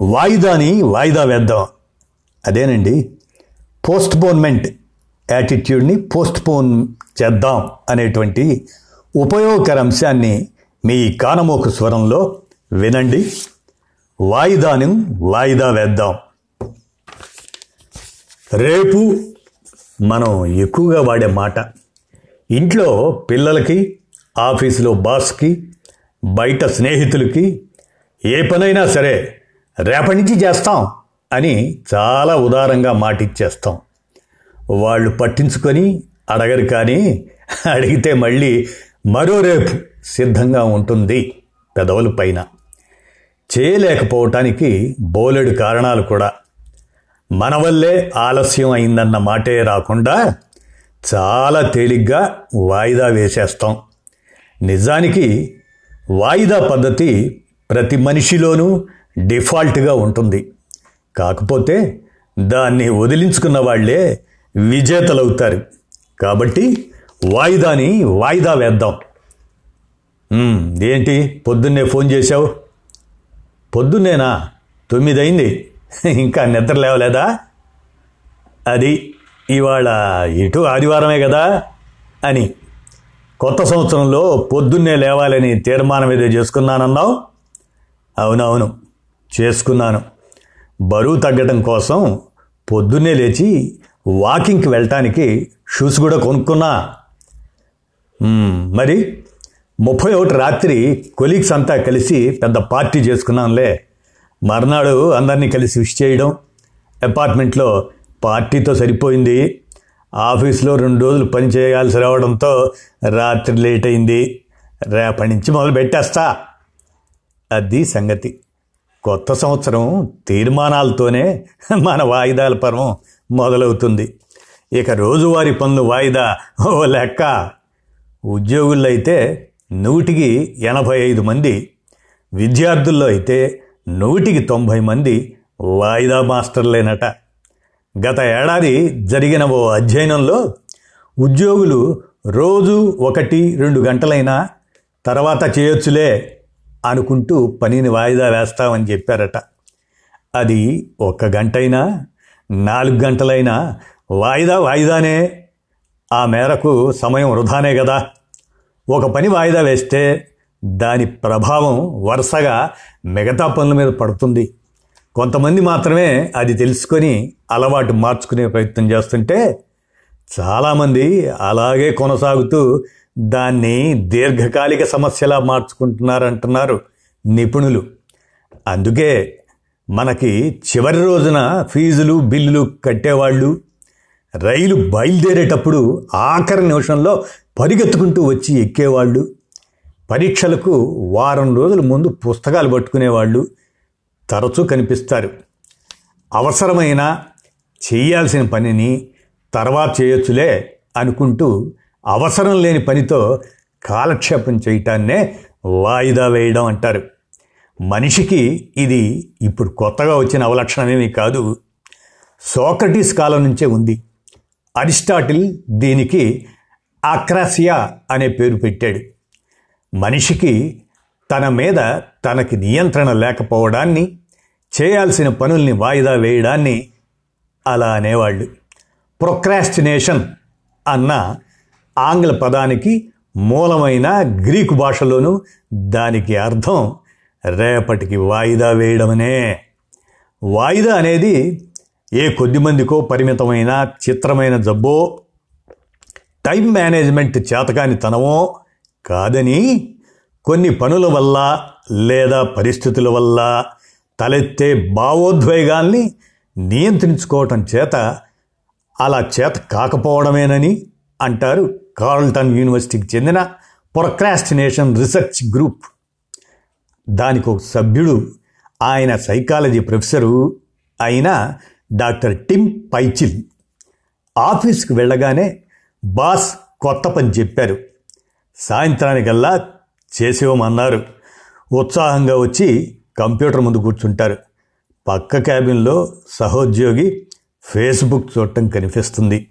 వాయిదాని వాయిదా వేద్దాం. అదేనండి పోస్ట్పోన్మెంట్ యాటిట్యూడ్ని పోస్ట్పోన్ చేద్దాం అనేటువంటి ఉపయోగకర అంశాన్ని మీ కానమోకు స్వరంలో వినండి. వాయిదాను వాయిదా వేద్దాం. రేపు మనం ఎక్కువగా వాడే మాట ఇంట్లో పిల్లలకి ఆఫీసులో బాస్కి బయట స్నేహితులకి ఏ పనైనా సరే రేపటి నుంచి చేస్తాం అని చాలా ఉదారంగా మాటిచ్చేస్తాం. వాళ్ళు పట్టించుకొని అడగరు కానీ అడిగితే మళ్ళీ మరో రేపు సిద్ధంగా ఉంటుంది పెదవుల పైన. చేయలేకపోవటానికి బోలెడు కారణాలు కూడా. మన వల్లే ఆలస్యం అయిందన్న మాటే రాకుండా చాలా తేలిగ్గా వాయిదా వేసేస్తాం. నిజానికి వాయిదా పద్ధతి ప్రతి మనిషిలోనూ డిఫాల్ట్గా ఉంటుంది. కాకపోతే దాన్ని వదిలించుకున్న వాళ్ళే విజేతలవుతారు. కాబట్టి వాయిదాని వాయిదా వేద్దాం. ఏంటి? పొద్దున్నే ఫోన్ చేశావు? పొద్దున్నేనా? తొమ్మిది అయింది ఇంకా నిద్ర లేవలేదా? అది ఇవాళ ఇటు ఆదివారమే కదా అని. కొత్త సంవత్సరంలో పొద్దున్నే లేవాలని తీర్మానం ఏదో చేసుకున్నానన్నావు? అవునవును. చేసుకున్నాను. బరువు తగ్గడం కోసం పొద్దున్నే లేచి వాకింగ్కి వెళ్ళటానికి షూస్ కూడా కొనుక్కున్నా. మరి ముప్పై ఒకటి రాత్రి కొలీగ్స్ అంతా కలిసి పెద్ద పార్టీ చేసుకున్నాంలే. మర్నాడు అందరినీ కలిసి విష్ చేయడం అపార్ట్మెంట్లో పార్టీతో సరిపోయింది. ఆఫీస్లో రెండు రోజులు పని చేయాల్సి రావడంతో రాత్రి లేట్ అయింది. రేపటి నుంచి మొదలు పెట్టేస్తా అది సంగతి. కొత్త సంవత్సరం తీర్మానాలతోనే మన వాయిదాల పరం మొదలవుతుంది. ఇక రోజువారీ పనులు వాయిదా ఓ లెక్క. ఉద్యోగుల్లో అయితే నూటికి ఎనభై ఐదు మంది విద్యార్థుల్లో అయితే నూటికి తొంభై మంది వాయిదా మాస్టర్లేనట. గత ఏడాది జరిగిన ఓ అధ్యయనంలో ఉద్యోగులు రోజు ఒకటి రెండు గంటలైనా తర్వాత చేయొచ్చులే అనుకుంటూ పనిని వాయిదా వేస్తామని చెప్పారట. అది ఒక్క గంటైనా నాలుగు గంటలైనా వాయిదా వాయిదానే ఆ మేరకు సమయం వృధానే కదా ఒక పని వాయిదా వేస్తే దాని ప్రభావం వరుసగా మిగతా పనుల మీద పడుతుంది. కొంతమంది మాత్రమే అది తెలుసుకొని అలవాటు మార్చుకునే ప్రయత్నం చేస్తుంటే చాలామంది అలాగే కొనసాగుతూ దాన్ని దీర్ఘకాలిక సమస్యలా మార్చుకుంటున్నారంటున్నారు నిపుణులు. అందుకే మనకి చివరి రోజున ఫీజులు బిల్లులు కట్టేవాళ్ళు రైలు బయలుదేరేటప్పుడు ఆఖరి నిమిషంలో పరిగెత్తుకుంటూ వచ్చి ఎక్కేవాళ్ళు. పరీక్షలకు వారం రోజుల ముందు పుస్తకాలు పట్టుకునేవాళ్ళు తరచూ కనిపిస్తారు. అవసరమైన చేయాల్సిన పనిని తర్వాత చేయొచ్చులే అనుకుంటూ అవసరం లేని పనితో కాలక్షేపం చేయటాన్నే వాయిదా వేయడం అంటారు. మనిషికి ఇది ఇప్పుడు కొత్తగా వచ్చిన అవలక్షణమేమీ కాదు. సోక్రటీస్ కాలం నుంచే ఉంది. అరిస్టాటిల్ దీనికి ఆక్రాసియా అనే పేరు పెట్టాడు. మనిషికి తన మీద తనకి నియంత్రణ లేకపోవడాన్ని చేయాల్సిన పనుల్ని వాయిదా వేయడాన్ని అలా అనేవాళ్ళు. ప్రొక్రాస్టినేషన్ అన్న ఆంగ్ల పదానికి మూలమైన గ్రీకు భాషలోనూ దానికి అర్థం రేపటికి వాయిదా వేయడమనే. వాయిదా అనేది ఏ కొద్ది మందికో పరిమితమైన చిత్రమైన జబ్బో టైం మేనేజ్మెంట్ చేతకాని తనమో కాదని కొన్ని పనుల వల్ల లేదా పరిస్థితుల వల్ల తలెత్తే భావోద్వేగాల్ని నియంత్రించుకోవటం చేత అలా చేత కాకపోవడమేనని అంటారు కార్ల్టన్ యూనివర్సిటీకి చెందిన ప్రొక్రాస్టినేషన్ రీసెర్చ్ గ్రూప్. దానికి ఒక సభ్యుడు ఆయన సైకాలజీ ప్రొఫెసరు అయిన డాక్టర్ టిమ్ పైచిల్ ఆఫీస్కి వెళ్ళగానే బాస్ కొత్త పని చెప్పారు. సాయంత్రానికల్లా చేసేవమన్నారు. ఉత్సాహంగా వచ్చి కంప్యూటర్ ముందు కూర్చుంటారు. పక్క క్యాబిన్లో సహోద్యోగి ఫేస్బుక్ చూడటం కనిపిస్తుంది.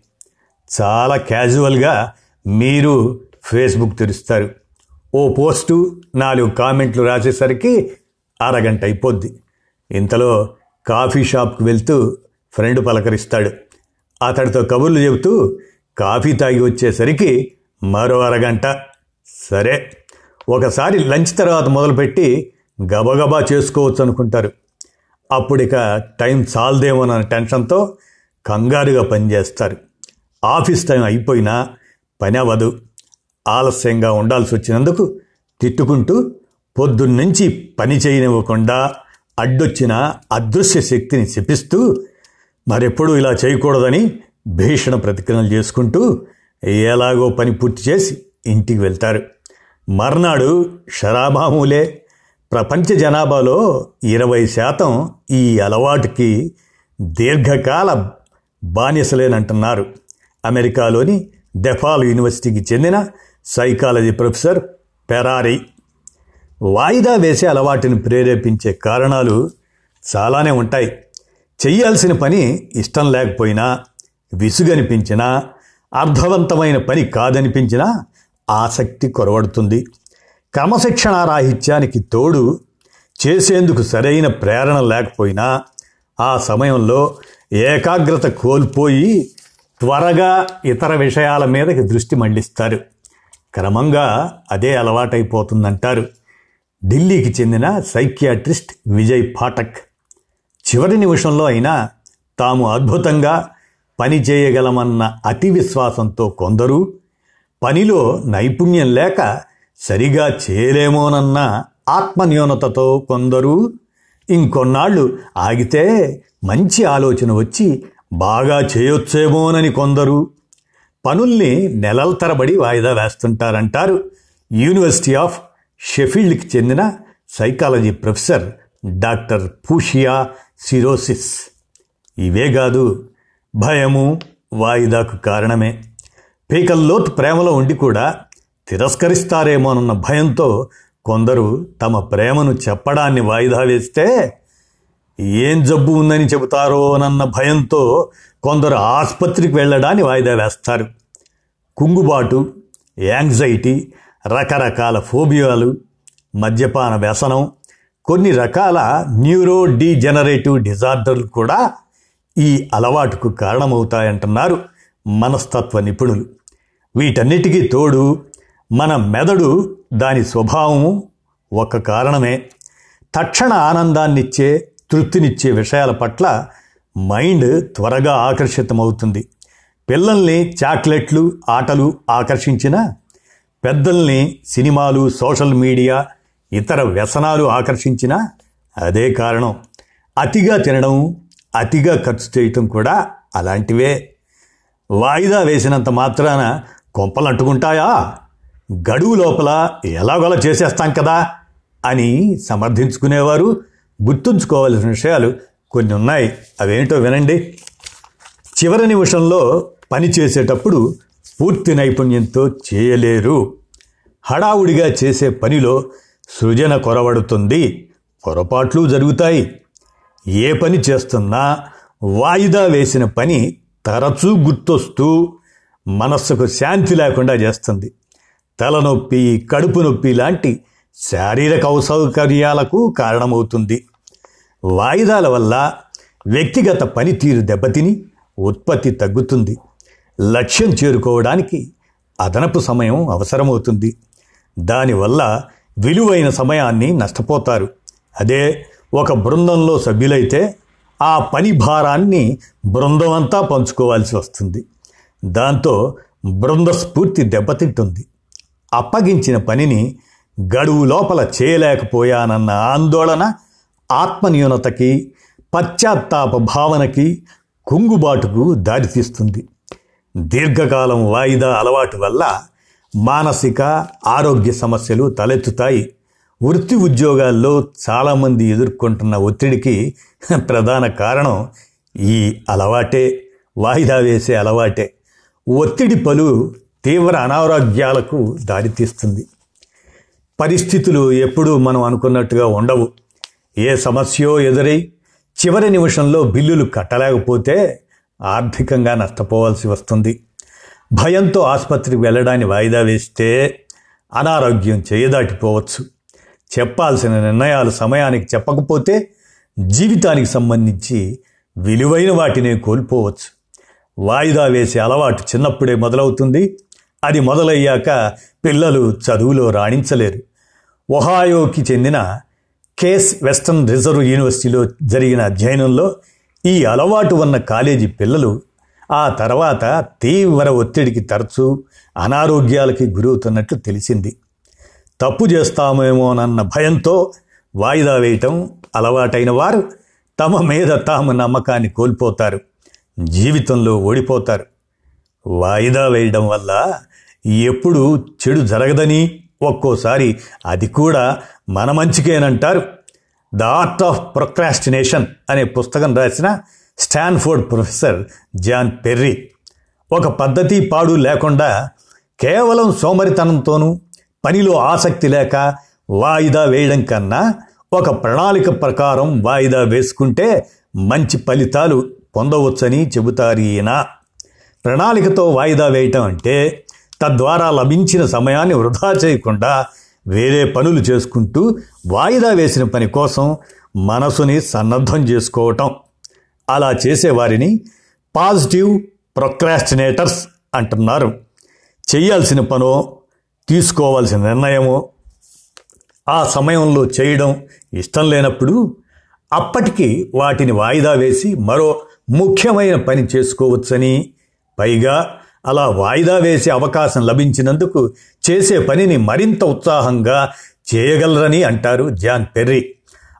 చాలా క్యాజువల్గా మీరు ఫేస్బుక్ తెరుస్తారు. ఓ పోస్టు నాలుగు కామెంట్లు రాసేసరికి అరగంట అయిపోద్ది. ఇంతలో కాఫీ షాప్కి వెళ్తూ ఫ్రెండ్ పలకరిస్తాడు. అతడితో కబుర్లు చెబుతూ కాఫీ తాగి వచ్చేసరికి మరో అరగంట. సరే ఒకసారి లంచ్ తర్వాత మొదలుపెట్టి గబగబా చేసుకోవచ్చు అనుకుంటారు అప్పుడిక టైం చాలదేమోనన్న టెన్షన్తో కంగారుగా పనిచేస్తారు. ఆఫీస్ టైం అయిపోయినా పని అవ్వదు. ఆలస్యంగా ఉండాల్సి వచ్చినందుకు తిట్టుకుంటూ పొద్దున్నుంచి పని చేయనివ్వకుండా అడ్డొచ్చిన అదృశ్య శక్తిని శపిస్తూ మరెప్పుడూ ఇలా చేయకూడదని భీషణ ప్రతిక్రియలు చేసుకుంటూ ఎలాగో పని పూర్తి చేసి ఇంటికి వెళ్తారు. మర్నాడు షరామామూలే ప్రపంచ జనాభాలో ఇరవై శాతం ఈ అలవాటుకి దీర్ఘకాల బానిసలేనంటున్నారు. అమెరికాలోని డెఫాల్ యూనివర్సిటీకి చెందిన సైకాలజీ ప్రొఫెసర్ పెరారీ. వాయిదా వేసే అలవాటుని ప్రేరేపించే కారణాలు చాలానే ఉంటాయి. చేయాల్సిన పని ఇష్టం లేకపోయినా విసుగనిపించినా అర్థవంతమైన పని కాదనిపించినా ఆసక్తి కొరవడుతుంది. క్రమశిక్షణ రాహిత్యానికి తోడు చేసేందుకు సరైన ప్రేరణ లేకపోయినా ఆ సమయంలో ఏకాగ్రత కోల్పోయి త్వరగా ఇతర విషయాల మీదకి దృష్టి మళ్ళిస్తారు. క్రమంగా అదే అలవాటైపోతుందంటారు. ఢిల్లీకి చెందిన సైకియాట్రిస్ట్ విజయ్ పాఠక్. చివరి నిమిషంలో అయినా తాము అద్భుతంగా పని చేయగలమన్న అతి విశ్వాసంతో కొందరు పనిలో నైపుణ్యం లేక సరిగా చేయలేమోనన్న ఆత్మన్యూనతతో కొందరు ఇంకొన్నాళ్ళు ఆగితే మంచి ఆలోచన వచ్చి బాగా చేయొచ్చేమోనని కొందరు పనుల్ని నెలల తరబడి వాయిదా వేస్తుంటారంటారు. యూనివర్సిటీ ఆఫ్ షెఫీల్డ్కి చెందిన psychology professor doctor Fuschia Sirois. ఇవే కాదు భయము వాయిదాకు కారణమే. పీకల్లోతు ప్రేమలో ఉండి కూడా తిరస్కరిస్తారేమోనన్న భయంతో కొందరు తమ ప్రేమను చెప్పడాన్ని వాయిదా వేస్తే ఏం జబ్బు ఉందని చెబుతారోనన్న భయంతో కొందరు ఆసుపత్రికి వెళ్ళడాన్ని వాయిదా వేస్తారు. కుంగుబాటు యాంగ్జైటీ రకరకాల ఫోబియాలు మద్యపాన వ్యసనం కొన్ని రకాల న్యూరో డీజనరేటివ్ డిజార్డర్లు కూడా ఈ అలవాటుకు కారణమవుతాయంటున్నారు మనస్తత్వ నిపుణులు. వీటన్నిటికీ తోడు మన మెదడు దాని స్వభావం ఒక కారణమే. తక్షణ ఆనందాన్నిచ్చే తృప్తినిచ్చే విషయాల పట్ల మైండ్ త్వరగా ఆకర్షితమవుతుంది. పిల్లల్ని చాక్లెట్లు ఆటలు ఆకర్షించిన పెద్దల్ని సినిమాలు సోషల్ మీడియా ఇతర వ్యసనాలు ఆకర్షించినా అదే కారణం. అతిగా తినడం అతిగా ఖర్చు చేయటం కూడా అలాంటివే. వాయిదా వేసినంత మాత్రాన కొంపలు అంటుకుంటాయా గడువు లోపల ఎలాగోలా చేసేస్తాం కదా అని సమర్థించుకునేవారు గుర్తుంచుకోవాల్సిన విషయాలు కొన్ని ఉన్నాయి. అవేంటో వినండి. చివరి నిమిషంలో పని చేసేటప్పుడు పూర్తి నైపుణ్యంతో చేయలేరు. హడావుడిగా చేసే పనిలో సృజన కొరవడుతుంది. పొరపాట్లు జరుగుతాయి. ఏ పని చేస్తున్నా వాయిదా వేసిన పని తరచూ గుర్తొస్తూ మనస్సుకు శాంతి లేకుండా చేస్తుంది. తలనొప్పి కడుపు నొప్పి లాంటి శారీరక అసౌకర్యాలకు కారణమవుతుంది. వాయిదాల వల్ల వ్యక్తిగత పనితీరు దెబ్బతిని ఉత్పత్తి తగ్గుతుంది. లక్ష్యం చేరుకోవడానికి అదనపు సమయం అవసరమవుతుంది. దానివల్ల విలువైన సమయాన్ని నష్టపోతారు. అదే ఒక బృందంలో సభ్యులైతే ఆ పని భారాన్ని బృందం అంతా పంచుకోవాల్సి వస్తుంది. దాంతో బృంద స్ఫూర్తి దెబ్బతింటుంది. అప్పగించిన పనిని గడువు లోపల చేయలేకపోయానన్న ఆందోళన ఆత్మన్యూనతకి పశ్చాత్తాప భావనకి కుంగుబాటుకు దారితీస్తుంది దీర్ఘకాలం వాయిదా అలవాటు వల్ల మానసిక ఆరోగ్య సమస్యలు తలెత్తుతాయి. వృత్తి ఉద్యోగాల్లో చాలామంది ఎదుర్కొంటున్న ఒత్తిడికి ప్రధాన కారణం ఈ అలవాటే వాయిదా వేసే అలవాటే. ఒత్తిడి పలు తీవ్ర అనారోగ్యాలకు దారితీస్తుంది. పరిస్థితులు ఎప్పుడూ మనం అనుకున్నట్టుగా ఉండవు. ఏ సమస్యో ఎదురై చివరి నిమిషంలో బిల్లులు కట్టలేకపోతే ఆర్థికంగా నష్టపోవాల్సి వస్తుంది. భయంతో ఆసుపత్రికి వెళ్ళడాన్ని వాయిదా వేస్తే అనారోగ్యం చేయదాటిపోవచ్చు. చెప్పాల్సిన నిర్ణయాలు సమయానికి చెప్పకపోతే జీవితానికి సంబంధించి విలువైన వాటినే కోల్పోవచ్చు. వాయిదా వేసే అలవాటు చిన్నప్పుడే మొదలవుతుంది. అది మొదలయ్యాక పిల్లలు చదువులో రాణించలేరు. ఒహాయోకి చెందిన కేస్ వెస్టర్న్ రిజర్వ్ యూనివర్సిటీలో జరిగిన అధ్యయనంలో ఈ అలవాటు ఉన్న కాలేజీ పిల్లలు ఆ తర్వాత తీవ్ర ఒత్తిడికి తరచూ అనారోగ్యాలకి గురవుతున్నట్లు తెలిసింది. తప్పు చేస్తామేమోనన్న భయంతో వాయిదా వేయటం అలవాటైన వారు తమ మీద తాము నమ్మకాన్ని కోల్పోతారు. జీవితంలో ఓడిపోతారు. వాయిదా వేయడం వల్ల ఎప్పుడు చెడు జరగదని ఒక్కోసారి అది కూడా మన మంచికేనంటారు. ద ఆర్ట్ ఆఫ్ ప్రొక్రాస్టినేషన్ అనే పుస్తకం రాసిన స్టాన్ఫోర్డ్ ప్రొఫెసర్ జాన్ పెర్రీ. ఒక పద్ధతి పాడు లేకుండా కేవలం సోమరితనంతోనూ పనిలో ఆసక్తి లేక వాయిదా వేయడం కన్నా ఒక ప్రణాళిక ప్రకారం వాయిదా వేసుకుంటే మంచి ఫలితాలు పొందవచ్చని చెబుతారు ఈయన. ప్రణాళికతో వాయిదా వేయటం అంటే తద్వారా లభించిన సమయాన్ని వృధా చేయకుండా వేరే పనులు చేసుకుంటూ వాయిదా వేసిన పని కోసం మనసుని సన్నద్ధం చేసుకోవటం. అలా చేసేవారిని పాజిటివ్ ప్రొక్రాస్టినేటర్స్ అంటున్నారు. చేయాల్సిన పనో తీసుకోవాల్సిన నిర్ణయమో ఆ సమయంలో చేయడం ఇష్టం లేనప్పుడు అప్పటికి వాటిని వాయిదా వేసి మరో ముఖ్యమైన పని చేసుకోవచ్చని పైగా అలా వాయిదా వేసే అవకాశం లభించినందుకు చేసే పనిని మరింత ఉత్సాహంగా చేయగలరని అంటారు జాన్ పెర్రీ.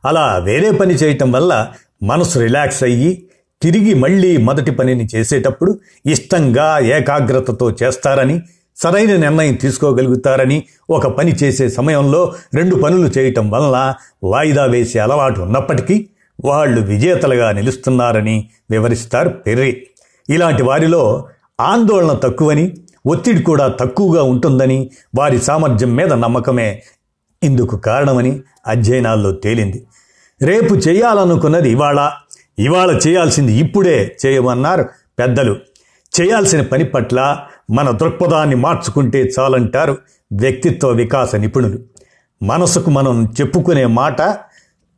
అలా వేరే పని చేయటం వల్ల మనసు రిలాక్స్ అయ్యి తిరిగి మళ్ళీ మొదటి పనిని చేసేటప్పుడు ఇష్టంగా ఏకాగ్రతతో చేస్తారని సరైన నిర్ణయం తీసుకోగలుగుతారని ఒక పని చేసే సమయంలో రెండు పనులు చేయటం వల్ల వాయిదా వేసే అలవాటు ఉన్నప్పటికీ వాళ్ళు విజేతలుగా నిలుస్తున్నారని వివరిస్తారు పెర్రీ. ఇలాంటి వారిలో ఆందోళన తక్కువని ఒత్తిడి కూడా తక్కువగా ఉంటుందని వారి సామర్థ్యం మీద నమ్మకమే. ఇందుకు కారణమని అధ్యయనాల్లో తేలింది. రేపు చేయాలనుకున్నది ఇవాళ. ఇవాళ చేయాల్సింది ఇప్పుడే చేయమన్నారు పెద్దలు. చేయాల్సిన పని పట్ల మన దృక్పథాన్ని మార్చుకుంటే చాలంటారు వ్యక్తిత్వ వికాస నిపుణులు. మనసుకు మనం చెప్పుకునే మాట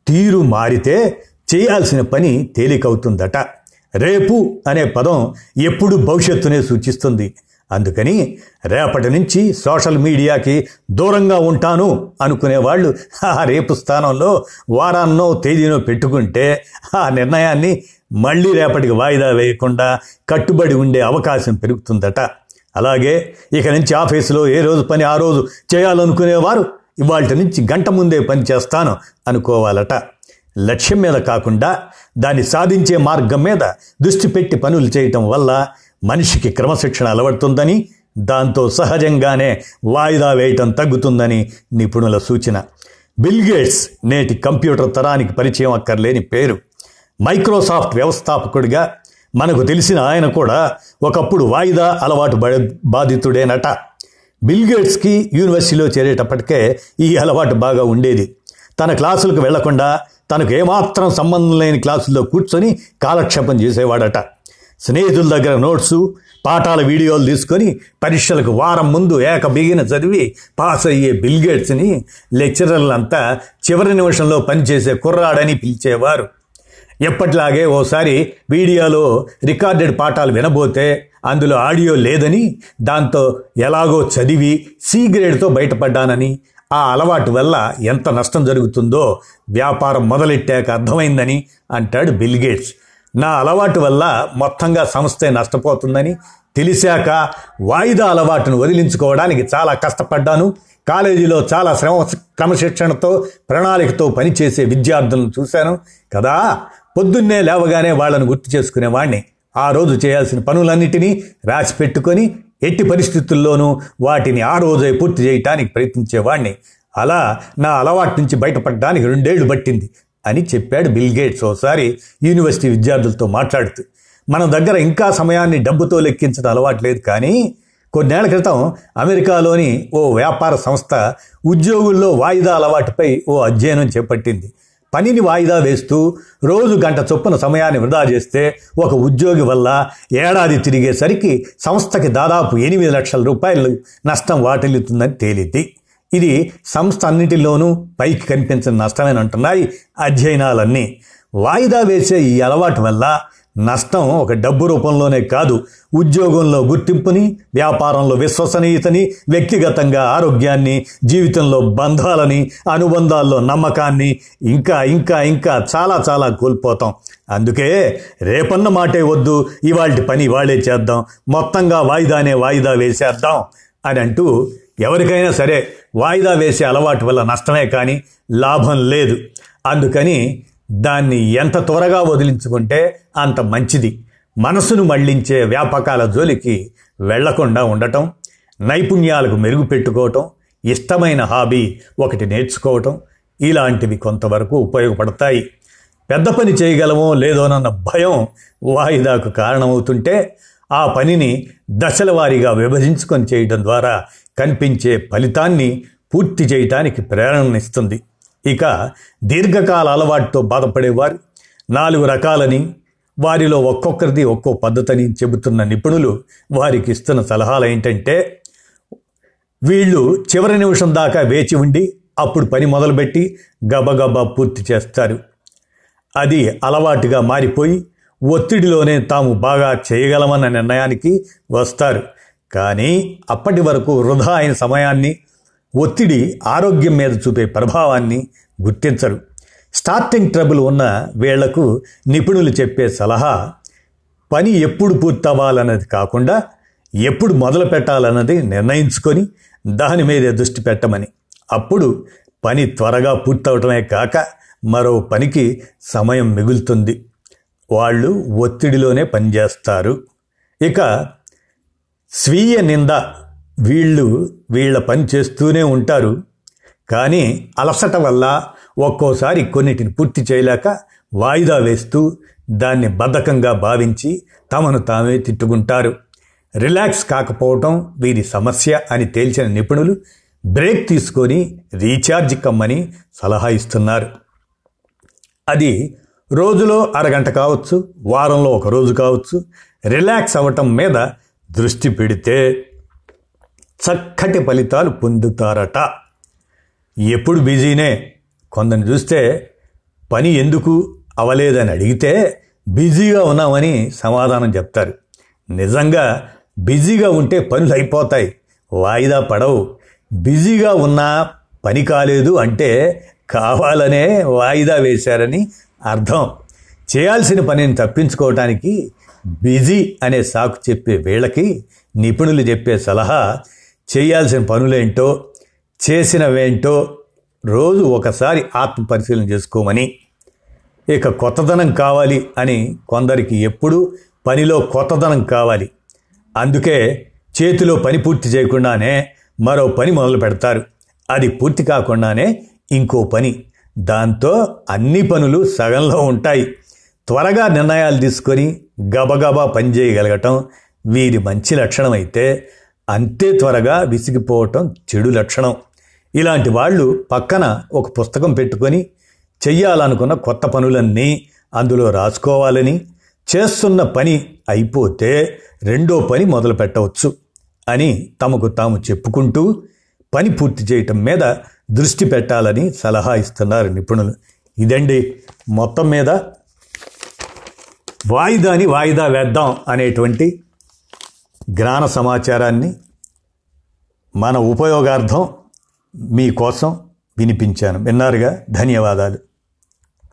తీరు మారితే చేయాల్సిన పని తేలికవుతుందట. రేపు అనే పదం ఎప్పుడు భవిష్యత్తునే సూచిస్తుంది. అందుకని రేపటి నుంచి సోషల్ మీడియాకి దూరంగా ఉంటాను అనుకునే వాళ్ళు ఆ రేపు స్థానంలో వారాన్నో తేదీనో పెట్టుకుంటే ఆ నిర్ణయాన్ని మళ్ళీ రేపటికి వాయిదా వేయకుండా కట్టుబడి ఉండే అవకాశం పెరుగుతుందట. అలాగే ఇక నుంచి ఆఫీసులో ఏ రోజు పని ఆ రోజు చేయాలనుకునేవారు ఇవాళ నుంచి గంట ముందే పని చేస్తాను అనుకోవాలట. లక్ష్యం మీద కాకుండా దాన్ని సాధించే మార్గం మీద దృష్టి పెట్టి పనులు చేయటం వల్ల మనిషికి క్రమశిక్షణ అలవడుతుందని దాంతో సహజంగానే వాయిదా వేయటం తగ్గుతుందని నిపుణుల సూచన. బిల్గేట్స్ నేటి కంప్యూటర్ తరానికి పరిచయం అక్కర్లేని పేరు. మైక్రోసాఫ్ట్ వ్యవస్థాపకుడిగా మనకు తెలిసిన ఆయన కూడా ఒకప్పుడు వాయిదా అలవాటు బాధితుడేనట బిల్గేట్స్కి యూనివర్సిటీలో చేరేటప్పటికే ఈ అలవాటు బాగా ఉండేది. తన క్లాసులకు వెళ్ళకుండా తనకు ఏమాత్రం సంబంధం లేని క్లాసుల్లో కూర్చొని కాలక్షేపం చేసేవాడట. స్నేహితుల దగ్గర నోట్సు పాఠాల వీడియోలు తీసుకొని పరీక్షలకు వారం ముందు ఏక బిగిన చదివి పాస్ అయ్యే బిల్గేట్స్ని లెక్చరర్లంతా చివరి నిమిషంలో పనిచేసే కుర్రాడని పిలిచేవారు. ఎప్పట్లాగే ఓసారి వీడియోలో రికార్డెడ్ పాఠాలు వినబోతే అందులో ఆడియో లేదని దాంతో ఎలాగో చదివి సి గ్రేడ్తో బయటపడ్డానని ఆ అలవాటు వల్ల ఎంత నష్టం జరుగుతుందో వ్యాపారం మొదలెట్టాక అర్థమైందని అంటాడు బిల్గేట్స్ నా అలవాటు వల్ల మొత్తంగా సంస్థే నష్టపోతుందని తెలిసాక వాయిదా అలవాటును వదిలించుకోవడానికి చాలా కష్టపడ్డాను. కాలేజీలో చాలా శ్రమ క్రమశిక్షణతో ప్రణాళికతో పనిచేసే విద్యార్థులను చూశాను కదా. పొద్దున్నే లేవగానే వాళ్ళను గుర్తు చేసుకునేవాణ్ణి. ఆ రోజు చేయాల్సిన పనులన్నిటినీ రాసి పెట్టుకొని ఎట్టి పరిస్థితుల్లోనూ వాటిని ఆ రోజే పూర్తి చేయటానికి ప్రయత్నించేవాణ్ణి. అలా నా అలవాటు నుంచి బయటపడడానికి రెండేళ్ళు పట్టింది అని చెప్పాడు బిల్ గేట్స్ ఓసారి యూనివర్సిటీ విద్యార్థులతో మాట్లాడుతూ. మన దగ్గర ఇంకా సమయాన్ని డబ్బుతో లెక్కించడం అలవాటు లేదు కానీ కొన్నేళ్ళ క్రితం అమెరికాలోని ఓ వ్యాపార సంస్థ ఉద్యోగుల్లో వాయిదా అలవాటుపై ఓ అధ్యయనం చేపట్టింది. పనిని వాయిదా వేస్తూ రోజు గంట చొప్పున సమయాన్ని వృధా చేస్తే ఒక ఉద్యోగి వల్ల ఏడాది తిరిగేసరికి సంస్థకి దాదాపు ఎనిమిది లక్షల రూపాయలు నష్టం వాటిల్లుతుందని తేలింది. ఇది సంస్థ అన్నిటిలోనూ పైకి కనిపించిన నష్టమేనంటున్నాయి అధ్యయనాలన్నీ. వాయిదా వేసే ఈ అలవాటు వల్ల నష్టం ఒక డబ్బు రూపంలోనే కాదు ఉద్యోగంలో గుర్తింపుని వ్యాపారంలో విశ్వసనీయతని వ్యక్తిగతంగా ఆరోగ్యాన్ని జీవితంలో బంధాలని అనుబంధాల్లో నమ్మకాన్ని ఇంకా ఇంకా ఇంకా చాలా చాలా కోల్పోతాం. అందుకే రేపన్న మాటే వద్దు ఇవాళ పని ఇవాళే చేద్దాం మొత్తంగా వాయిదానే వాయిదా వేసేద్దాం అని అంటూ ఎవరికైనా సరే వాయిదా వేసే అలవాటు వల్ల నష్టమే కానీ లాభం లేదు. అందుకని దాన్ని ఎంత త్వరగా వదిలించుకుంటే అంత మంచిది. మనసును మళ్ళించే వ్యాపకాల జోలికి వెళ్ళకుండా ఉండటం నైపుణ్యాలకు మెరుగు పెట్టుకోవటం ఇష్టమైన హాబీ ఒకటి నేర్చుకోవటం ఇలాంటివి కొంతవరకు ఉపయోగపడతాయి. పెద్ద పని చేయగలమో లేదోనన్న భయం వాయిదాకు కారణమవుతుంటే ఆ పనిని దశల వారీగా విభజించుకొని చేయడం ద్వారా కనిపించే ఫలితాన్ని పూర్తి చేయటానికి ప్రేరణనిస్తుంది. ఇక దీర్ఘకాల అలవాటుతో బాధపడేవారు. నాలుగు రకాలని వారిలో ఒక్కొక్కరిది ఒక్కో పద్ధతిని చెబుతున్న నిపుణులు వారికి ఇస్తున్న సలహాలు ఏంటంటే వీళ్ళు చివరి నిమిషం దాకా వేచి ఉండి అప్పుడు పని మొదలుపెట్టి గబగబా పూర్తి చేస్తారు. అది అలవాటుగా మారిపోయి ఒత్తిడిలోనే తాము బాగా చేయగలమన్న నిర్ణయానికి వస్తారు. కానీ అప్పటి వరకు వృధా అయిన సమయాన్ని ఒత్తిడి ఆరోగ్యం మీద చూపే ప్రభావాన్ని గుర్తించరు. స్టార్టింగ్ ట్రబుల్ ఉన్న వీళ్ళకు నిపుణులు చెప్పే సలహా పని ఎప్పుడు పూర్తవ్వాలన్నది కాకుండా ఎప్పుడు మొదలు పెట్టాలన్నది నిర్ణయించుకొని దాని మీదే దృష్టి పెట్టమని. అప్పుడు పని త్వరగా పూర్తవటమే కాక మరో పనికి సమయం మిగులుతుంది. వాళ్ళు ఒత్తిడిలోనే పనిచేస్తారు. ఇక స్వీయ నింద వీళ్ళు వీళ్ళ పని చేస్తూనే ఉంటారు. కానీ అలసట వల్ల ఒక్కోసారి కొన్నిటిని పూర్తి చేయలేక వాయిదా వేస్తూ దాన్ని బద్ధకంగా భావించి తమను తామే తిట్టుకుంటారు. రిలాక్స్ కాకపోవటం వీరి సమస్య అని తేల్చిన నిపుణులు బ్రేక్ తీసుకొని రీఛార్జ్ కమ్మని సలహా ఇస్తున్నారు. అది రోజులో అరగంట కావచ్చు వారంలో ఒక రోజు కావచ్చు రిలాక్స్ అవ్వటం మీద దృష్టి పెడితే చక్కటి ఫలితాలు పొందుతారట. ఎప్పుడు బిజీనే? కొందరిని చూస్తే పని ఎందుకు అవలేదని అడిగితే బిజీగా ఉన్నామని సమాధానం చెప్తారు. నిజంగా బిజీగా ఉంటే పనులు అయిపోతాయి. వాయిదా పడవు. బిజీగా ఉన్నా పని కాలేదు అంటే కావాలనే వాయిదా వేశారని అర్థం. చేయాల్సిన పనిని తప్పించుకోవటానికి బిజీ అనే సాకు చెప్పే వీళ్ళకి నిపుణులు చెప్పే సలహా చేయాల్సిన పనులేంటో చేసినవేంటో రోజు ఒకసారి ఆత్మ పరిశీలన చేసుకోమని ఇక కొత్తదనం కావాలి అని కొందరికి ఎప్పుడు పనిలో కొత్తదనం కావాలి. అందుకే చేతిలో పని పూర్తి చేయకుండానే మరో పని మొదలు పెడతారు. అది పూర్తి కాకుండానే ఇంకో పని. దాంతో అన్ని పనులు సగంలో ఉంటాయి. త్వరగా నిర్ణయాలు తీసుకొని గబగబా పనిచేయగలగటం వీరి మంచి లక్షణం అయితే అంతే త్వరగా విసిగిపోవటం చెడు లక్షణం. ఇలాంటి వాళ్ళు పక్కన ఒక పుస్తకం పెట్టుకొని చెయ్యాలనుకున్న కొత్త పనులన్నీ అందులో రాసుకోవాలని చేస్తున్న పని అయిపోతే రెండో పని మొదలు పెట్టవచ్చు అని తమకు తాము చెప్పుకుంటూ పని పూర్తి చేయటం మీద దృష్టి పెట్టాలని సలహా ఇస్తున్నారు నిపుణులు. ఇదండి మొత్తం మీద వాయిదాని వాయిదా వేద్దాం అనేటువంటి జ్ఞాన సమాచారాన్ని మన ఉపయోగార్థం మీకోసం వినిపించాను. విన్నారుగా? ధన్యవాదాలు.